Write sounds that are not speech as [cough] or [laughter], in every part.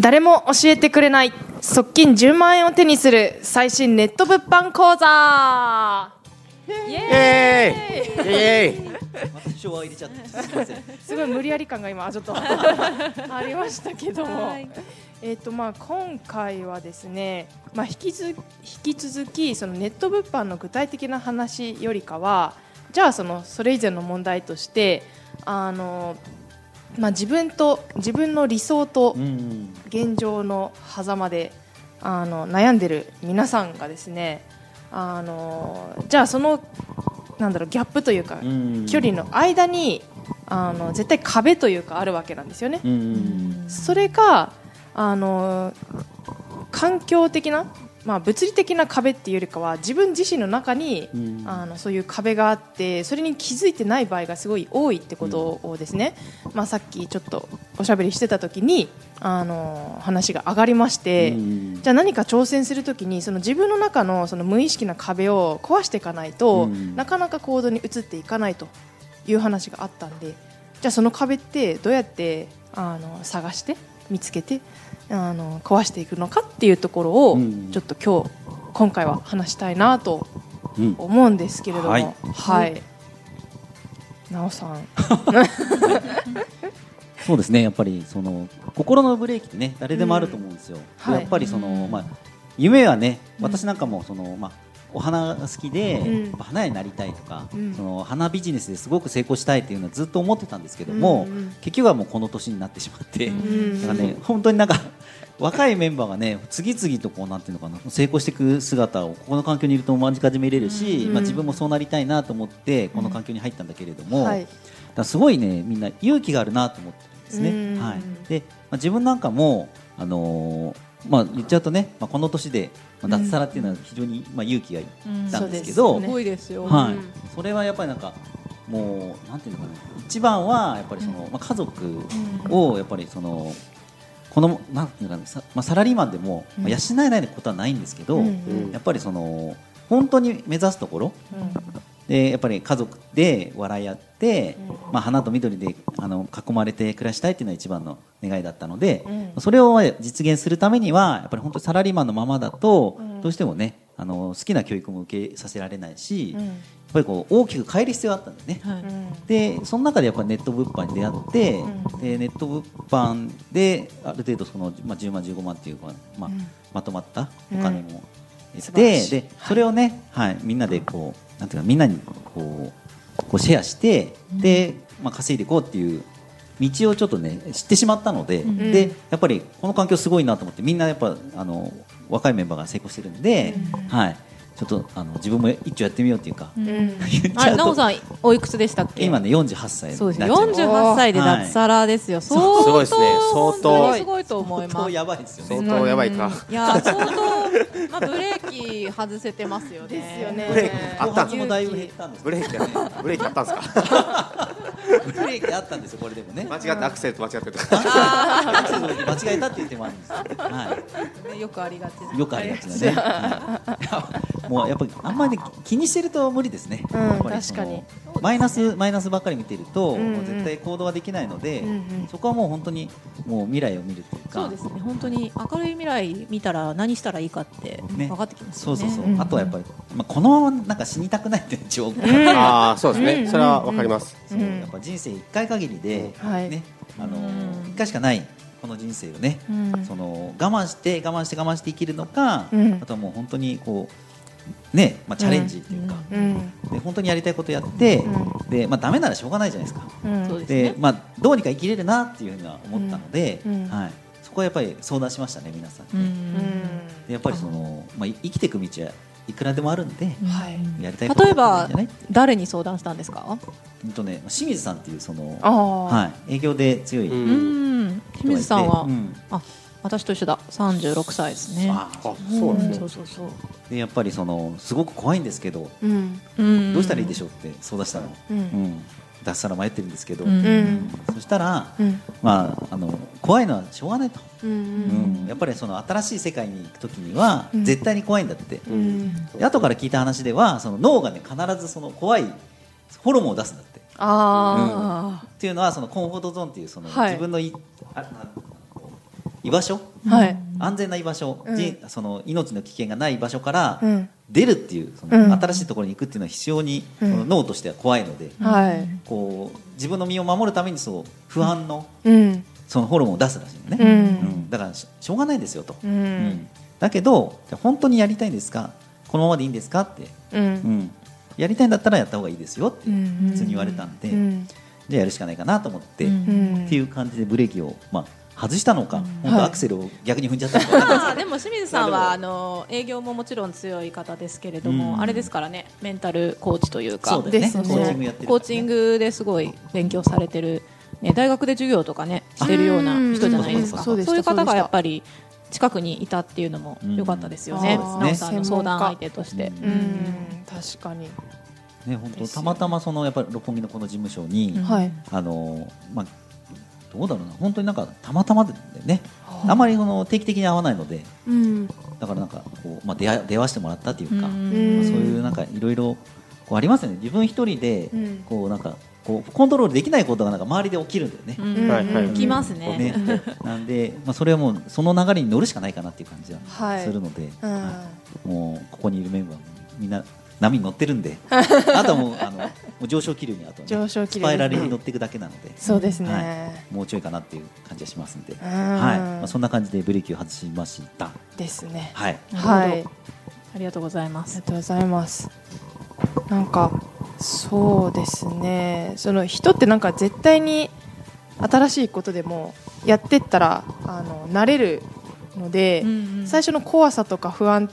誰も教えてくれない側近10万円を手にする最新ネット物販講座。イエーイまた昭和入れちゃってすみません。[laughs] すごい無理やり感が今ちょっと [laughs] ありましたけども、えっ、とまあ今回はですね、まあ引きず引き続きそのネット物販の具体的な話よりかは、じゃあそのそれ以前の問題としてあのまあ自分と自分の理想とうん。現状の狭間であの悩んでる皆さんがですねあのじゃあそのなんだろうギャップというか、うん距離の間にあの絶対壁というかあるわけなんですよね。うん。それがあの環境的な、まあ、物理的な壁っていうよりかは自分自身の中に、うん。あのそういう壁があってそれに気づいてない場合がすごい多いってことをですね、まあ、さっきちょっとおしゃべりしてた時にあの話が上がりまして、うん。じゃあ何か挑戦するときにその自分の中のその無意識な壁を壊していかないと、うん。なかなか行動に移っていかないという話があったんでじゃあその壁ってどうやってあの探して見つけてあの壊していくのかっていうところを、うん。ちょっと今日今回は話したいなとうん。思うんですけれども、ははい。い、なおさん、そうですね。やっぱりその心のブレーキってね誰でもあると思うんですよ。うん。はい。やっぱりそのまあ夢はね私なんかもそのまあお花が好きで、うん。花屋になりたいとか、うん。その花ビジネスですごく成功したいっていうのはずっと思ってたんですけども、うんうん結局はもうこの年になってしまって、んなんかね本当になんか [laughs] 若いメンバーがね次々とこうなんていうのかな成功していく姿をここの環境にいると間近で見れるし、うんまあ自分もそうなりたいなと思ってこの環境に入ったんだけれども、はい。だすごいねみんな勇気があるなと思ってるんですね。うん。はい。で、まあ、自分なんかもあのーまあ言っちゃうとね、まあこの年で、まあ、脱サラっていうのは非常にまあ勇気がいったんですけど。はい、うん。それはやっぱりなんかもうなんていうのかな。一番はやっぱりその、まあ、家族をやっぱりそのこのなんていうのかなさ、まあ、サラリーマンでも、まあ、養えないことはないんですけど、うん。うん。やっぱりその本当に目指すところでやっぱり家族で笑い合って、まあ、花と緑であの囲まれて暮らしたいっていうのが一番の願いだったので、うん。それを実現するためにはやっぱり本当にサラリーマンのままだと、うん。どうしてもねあの好きな教育も受けさせられないし、うん。やっぱりこう大きく変える必要があったんですね。でその中でやっぱりネット物販に出会って、うん。でネット物販である程度その、まあ、10万15万っていうか、まあうん。まとまったお金も得素晴らしい。て、でそれをね、はい、みんなでこうなんていうかみんなにこうこうシェアして、で、まあ、稼いでいこうっていう道をちょっとね知ってしまったので、ん。でやっぱりこの環境すごいなと思ってみんなやっぱあの若いメンバーが成功してるんで、はい、ちょっとあの自分も一丁やってみようっていうか、うん。あれ、ゃうとなおさん、おいくつでしたっけ？今ね48歳。にそうです。なっちゃいました四十八歳で脱サラですよ。相当すごいですね。相当。すごいと思います。相当やばいですよ相ね。当やばいか。いや、相当、まあ、ブレーキ外せてますよね。ですよね。ブレーキ。あ後った発もだいぶ減ったんですブレーキあブレーキあったんですか？[laughs] ブレーキあったんですよこれでもね。間違ってアクセルと間違ってるとかアクセル間違えたって言ってもあるんですよ。はねよくありがちです。い。よくありがちなね。[laughs] もうやっぱりあんまり気にしてると無理ですね。うん確かにマイナスマイナスばっかり見てると、うんうん。もう絶対行動はできないので、うんうん。そこはもう本当にもう未来を見るというか。そうですね。本当に明るい未来見たら、何したらいいかって、ね。分かってきますよね。そうそうそう。うんあとはやっぱりまあこのままなんか死にたくないっていう状況。うん。ああそうですうんねそれはわかります。そうやっぱ人生一回限りで、はい。ね、あのうん。一回しかないこの人生をね、うん。その我慢して我慢して我慢して生きるのか、うん。あとはもう本当にこうね、まあチャレンジっていうか、うん。で本当にやりたいことやって、うでまあダメならしょうがないじゃないですか。うん。でまあどうにか生きれるなっていうふうには思ったので、はい。そこはやっぱり相談しましたね皆さん。に。うん。でやっぱりそのまあい生きていく道はいくらでもあるんで、はい。やりたいこと例えば誰に相談したんですか？うんとね清水さんっていうそのはい。営業で強い人ううん。ん。清水さんは、うん。あ、私と一緒だ。三十六歳ですね。ああそうなんですねそうそうそう。でやっぱりそのすごく怖いんですけど、うん。うん。どうしたらいいでしょうって相談したの、ううん。ん脱サラ迷ってるんですけど、うん。うん。そしたら、うん。まあ、あの怖いのはしょうがないと、うんうん。やっぱりその新しい世界に行く時にはうん。絶対に怖いんだって、うん。後から聞いた話ではその脳がね必ずその怖いホルモンを出すんだって。あっていうのはそのコンフォートゾーンっていうそのはい。自分のい、あな居場所？あはい。安全な居場所、うん。じその命の危険がない場所からうん。出るっていうそうん。の新しいところに行くっていうのは非常にそうん。の脳としては怖いので、はい。こう自分の身を守るためにそう不安のうん。そのホルモンを出すらしいのね、うん。うん。だからししょうがないですよと、ううん。んだけど本当にやりたいんですか？このままでいいんですか？って、ううん。ん、やりたいんだったらやった方がいいですよってうん普通に言われたんで、うん。じゃあやるしかないかなと思って、っていう感じでブレーキを、まあ、外したのか、うん。本当アクセルを逆に踏んじゃったのかわか [laughs] でも清水さんはあの営業ももちろん強い方ですけれども、うん。あれですからねメンタルコーチというか。そうだよね。ですね。コーチングやってるコーチングですごい勉強されてる、ね、大学で授業とかねしてるような人じゃないですか。うんそういう方がやっぱり近くにいたっていうのも良かったですよね、うん。さんの相談相手として。ううん。確かに。ね、本当たまたまそのやっぱり六本木のこの事務所に、あのまあどうだろうな。本当になんかたまたまでね。あまりその定期的に会わないので。うん。だからなんかこう、まあ、出会出会わせてもらったっていうか、まあんそういうなんかいろいろこうありますよね。自分一人でうん。こうなんかこうコントロールできないことがなんか周りで起きるんだよね。うん。はいはいきますねね。なんで、まあ、それはもうその流れに乗るしかないかなっていう感じははい。するので、うん。はい。もうここにいるメンバーもみんな波に乗ってるんで。[laughs] あとはもうあのもう上昇気流にあと、ね、上昇気流。スパイラルに乗っていくだけなので、そうですね、はい、もうちょいかなっていう感じはしますんで、うん。はい。まあ、そんな感じでブレーキを外しました。ですね。はい。はい。なるほありがとうございます。ありが。とうございます。なんかそうですね。その人ってなんか絶対に新しいことでもやってったらあの慣れるので、最初の怖さとか不安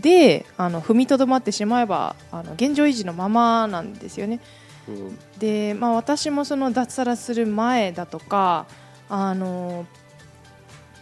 であの踏みとどまってしまえばあの現状維持のままなんですよね。うん。で、まあ、私もその脱サラする前だとかあの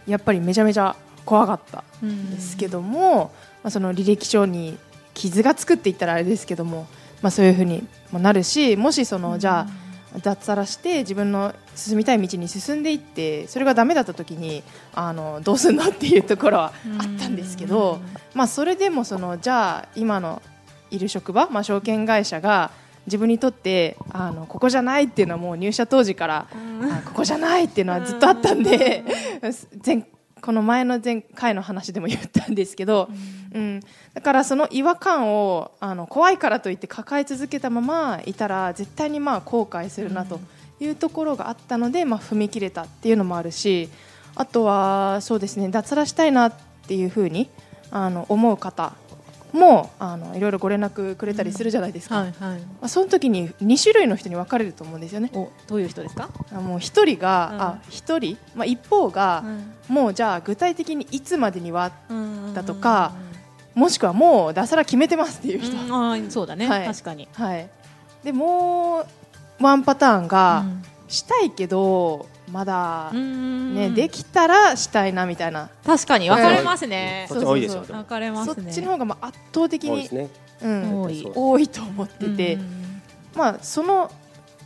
やっぱりめちゃめちゃ怖かったんですけども、まあ、その履歴書に傷がつくって言ったらあれですけども、まあ、そういうふうにもなるしもしそのじゃあ脱サラして自分の進みたい道に進んでいってそれがダメだった時にあのどうすんのっていうところはあったんですけど、まあ、それでもそのじゃあ今のいる職場、まあ、証券会社が自分にとってあのここじゃないっていうのはもう入社当時から、あここじゃないっていうのはずっとあったんで、[laughs] 前この前の前回の話でも言ったんですけど、うん。だからその違和感をあの怖いからといって抱え続けたままいたら絶対にまあ後悔するなというところがあったので、まあ、踏み切れたっていうのもあるしあとはそうですね脱サラしたいなっていうふうにあの思う方もあのいろいろご連絡くれたりするじゃないですか、はいはい。まあ、その時に2種類の人に分かれると思うんですよね。おどういう人ですか？あもう一人が、うん。あ一人、まあ、一方が、もうじゃあ具体的にいつまでにはだとかもしくはもう脱サラ決めてますっていう人、うんあーそうだね、はい。確かに。はい、でもうワンパターンが、うん。したいけどまだ、ねねできたらしたいなみたいな、確かに分かれますね。そっち多いですよそうでも。分かれまそっすね。ちの方がまあ圧倒的に多いですね。うん、多い。そう多いと思ってて、うんまあ、その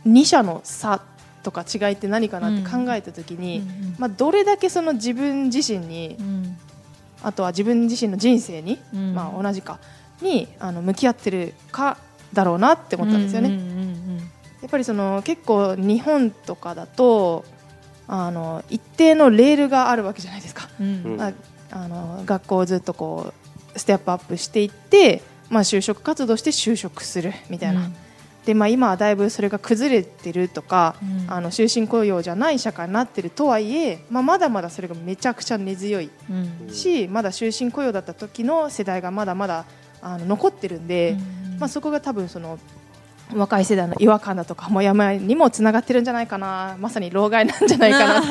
2者の差とか違いって何かなって考えた時に、うんまあ、どれだけその自分自身にうん。あとは自分自身の人生に、うん。まあ、同じかにあの向き合ってるかだろうなって思ったんですよね。やっぱりその結構日本とかだとあの一定のレールがあるわけじゃないですか。うん。ああの学校をずっとこうステップアップしていって、まあ、就職活動して就職するみたいな、うん。でまあ、今はだいぶそれが崩れてるとか、うん。あの終身雇用じゃない社会になってるとはいえ、まあ、まだまだそれがめちゃくちゃ根強いうん。しまだ終身雇用だった時の世代がまだまだあの残ってるんで、うん。まあ、そこが多分その若い世代の違和感だとかもやもやにもつながってるんじゃないかな。まさに老害なんじゃないかな。と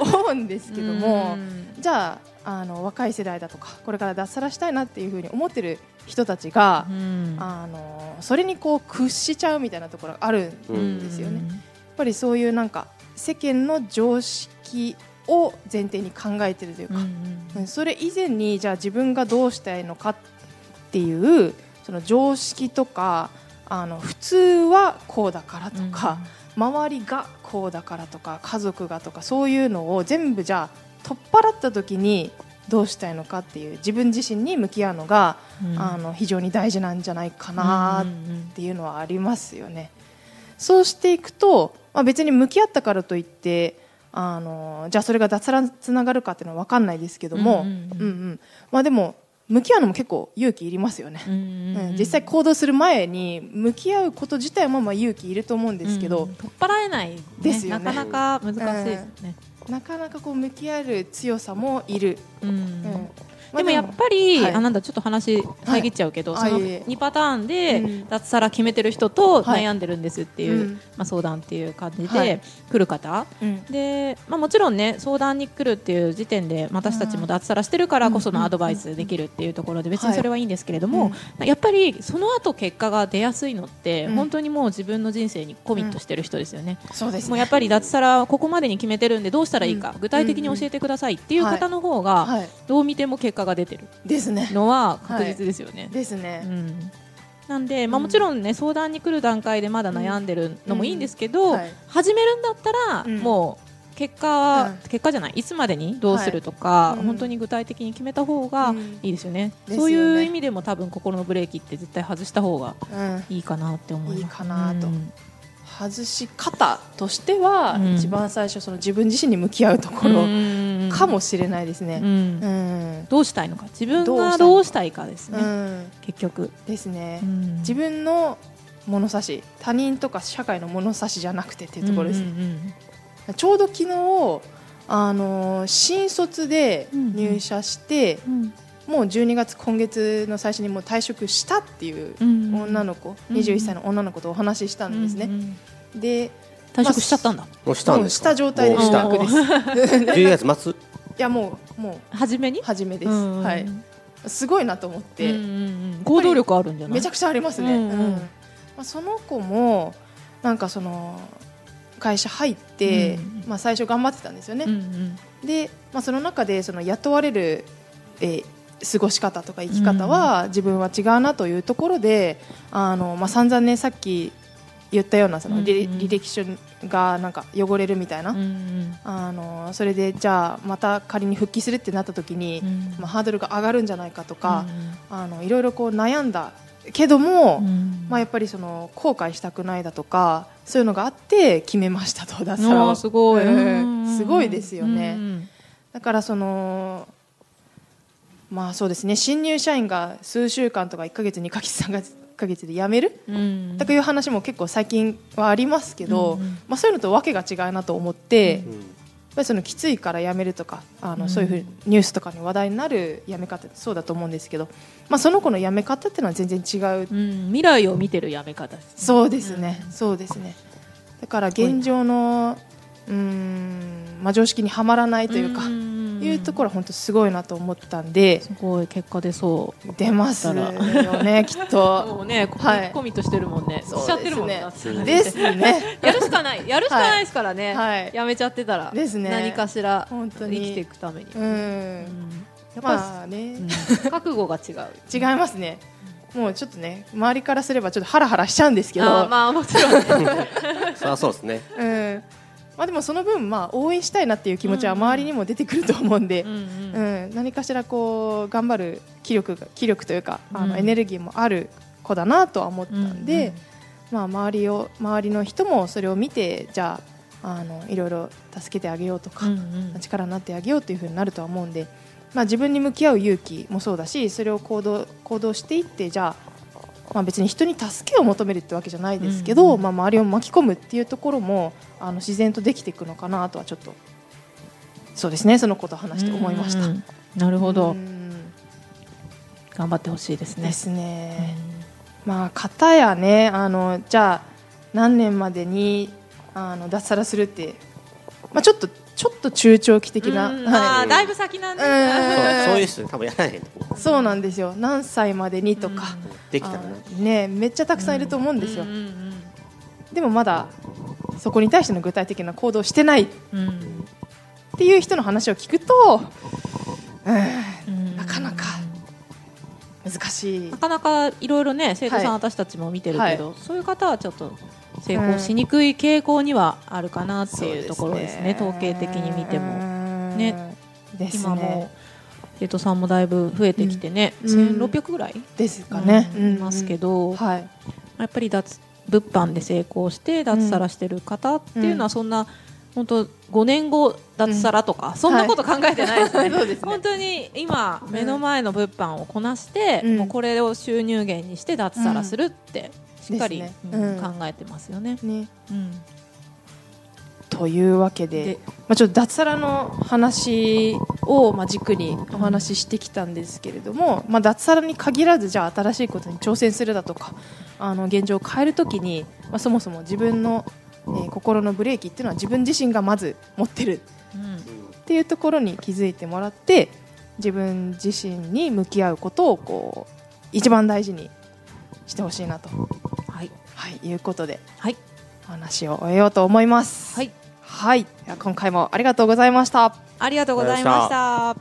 [laughs] 思うんですけども、じゃああの若い世代だとかこれから脱サラしたいなっていうふうに思ってる人たちが、うん。あのそれにこう屈しちゃうみたいなところがあるんですよね。やっぱりそういうなんか世間の常識を前提に考えてるというか、うん。それ以前にじゃあ自分がどうしたいのかっていうその常識とかあの普通はこうだからとか、周りがこうだからとか家族がとかそういうのを全部じゃあ取っ払った時にどうしたいのかっていう自分自身に向き合うのが、うん。あの非常に大事なんじゃないかなっていうのはありますよね。そうしていくと、まあ、別に向き合ったからといってあのじゃあそれが脱サラにつながるかっていうのは分かんないですけども、うんうんうん。うんうん。まあ、でも向き合うのも結構勇気いりますよね。うんうん実際行動する前に向き合うこと自体もまあ勇気いると思うんですけど、うん取っ払えない、ね、ですよね。なかなか難しいですよね、なかなかこう向き合える強さもいる、うんでもやっぱり、はい。あなんだちょっと話遮っちゃうけど、そのはいあいえいえ。2パターンでうん。脱サラ決めてる人とはい。悩んでるんですっていう、うん。まあ、相談っていう感じはい。で来る方、うん。でまあ、もちろんね相談に来るっていう時点で私たちも脱サラしてるからこそのアドバイスできるっていうところで別にそれはいいんですけれども、やっぱりその後結果が出やすいのって、うん。本当にもう自分の人生にコミットしてる人ですよね。そうですね。もうやっぱり脱サラここまでに決めてるんでどうしたらいいか、うん。具体的に教えてくださいっていう方の方が、はい、どう見ても結果が出てるですね。のは確実ですよね。うですね、ん。なんで、まあ、うん。もちろんね相談に来る段階でまだ悩んでるのもいいんですけど、うん。はい。始めるんだったら、うん。もう結果、うん。結果じゃないいつまでにどうするとか、はいうん。本当に具体的に決めた方がうんいいですよね、ですよね。そういう意味でも多分心のブレーキって絶対外した方がうん、いいかなって思います。いいかなと。うん。外し方としては、うん。一番最初その自分自身に向き合うところうんかもしれないですうね。ん。うん、どうしたいのか？自分がどうしたいのかですね、うん。結局、ですね、うん。自分の物差し他人とか社会の物差しじゃなくてっていうところです、うんうんちょうど昨日あの新卒で入社して、うん。もう12月今月の最初にもう退職したっていううん女の子、うん21歳の女の子とお話ししたんですね、うんうん。で退職しちゃったんだ、もうしたんもうですか？した状態でもうした。です。[laughs] 12月末？いやもうもう。初めに？初めです、うんはい。すごいなと思って、うんうんうん。行動力あるんじゃないめちゃくちゃありますね、うんうん。うん。まあ、その子もなんかその会社入って、うん。まあ、最初頑張ってたんですよね、で、まあ、その中でその雇われる、えー過ごし方とか生き方は自分は違うなというところで、あのまあ、散々ねさっき言ったようなその履,、歴書がなんか汚れるみたいな、うんうん。あのそれでじゃあまた仮に復帰するってなった時に、うん。まあ、ハードルが上がるんじゃないかとか、うんあのいろいろこう悩んだけども、うん。まあ、やっぱりその後悔したくないだとかそういうのがあって決めましたと脱サラをすごい、すごいですよね、うんだからそのまあそうですね。新入社員が数週間とか1ヶ月2ヶ月3ヶ月で辞める？うん。とかいう話も結構最近はありますけど、うんうん。まあ、そういうのとわけが違うなと思って、うん。やっぱりそのきついから辞めるとかあの、うん。そういうふうにニュースとかに話題になる辞め方ってそうだと思うんですけど、まあ、その子の辞め方っていうのは全然違う、うん。未来を見てるやめ方そうですね、そうですね。だから現状のうーん、まあ、常識にはまらないというか、んいうところは本当すごいなと思ったんで、すごい結果出そう。出ますよね [laughs] きっもとうねコミ,、はいコミットしてるもんね。そうしちゃってるもんでねすねですね。[laughs] やるしかない。やるしかないですからね、はい。やめちゃってたら。ですね。何かしら本当に。生きていくために、ううん。んやっぱり、まあね、うん。覚悟が違う違いますね。もうちょっとね周りからすればちょっとハラハラしちゃうんですけど。まあもちろんね。[laughs] そりゃそうですね。うんまあ、でもその分、まあ、応援したいなっていう気持ちは周りにも出てくると思うんで、うんううんん何かしらこう頑張る気力が気力というかあの、うんエネルギーもある子だなとは思ったんで、まあ、周りを周りの人もそれを見てじゃああのいろいろ助けてあげようとか、うんうん。力になってあげようというふうになるとは思うんで、まあ、自分に向き合う勇気もそうだしそれを行動行動していってじゃあまあ、別に人に助けを求めるってわけじゃないですけど、うん。うんまあ、周りを巻き込むっていうところもあの自然とできていくのかなとはちょっとそうですねそのことを話して思いました。うんうんなるほど、うん。頑張ってほしいですね。ですね。まあ、方やねあのじゃあ何年までにあの脱サラするって、まあ、ちょっとちょっと中長期的な、うん。はあーだいぶ先なんですうん。そうそういう人多分やらないと思い、そうなんですよ。何歳までにとか、うできたらねめっちゃたくさんいると思うんですよ、でもまだそこに対しての具体的な行動をしてない。っていう人の話を聞くと、うん、うん。なかなか難しい。なかなかいろいろね生徒さん、はい。私たちも見てるけど、そういう方はちょっと成功しにくい傾向にはあるかなっていうところですね。統計的に見ても。もねです今もね生徒さんもだいぶ増えてきてね、うん。1600ぐらい、ですかね、うんいますけど、はい。やっぱり脱物販で成功して脱サラしてる方っていうのはそんな、本当5年後脱サラとか、そんなこと考えてないですね、そうですね。本当に今目の前の物販をこなして、うん。もうこれを収入源にして脱サラするってしっかり、ね。うんうん。考えてますよね。ね。うん。というわけででまあ、ちょっと脱サラの話を、まあ、軸にお話ししてきたんですけれども、まあ、脱サラに限らずじゃあ新しいことに挑戦するだとかあの現状を変えるときに、まあ、そもそも自分の、えー心のブレーキっていうのは自分自身がまず持ってるうん。っていうところに気づいてもらって自分自身に向き合うことをこう一番大事にしてほしいなと、はいいうことで、はい、お話を終えようと思います。はい、はい、今回もありがとうございました。ありがとうございました。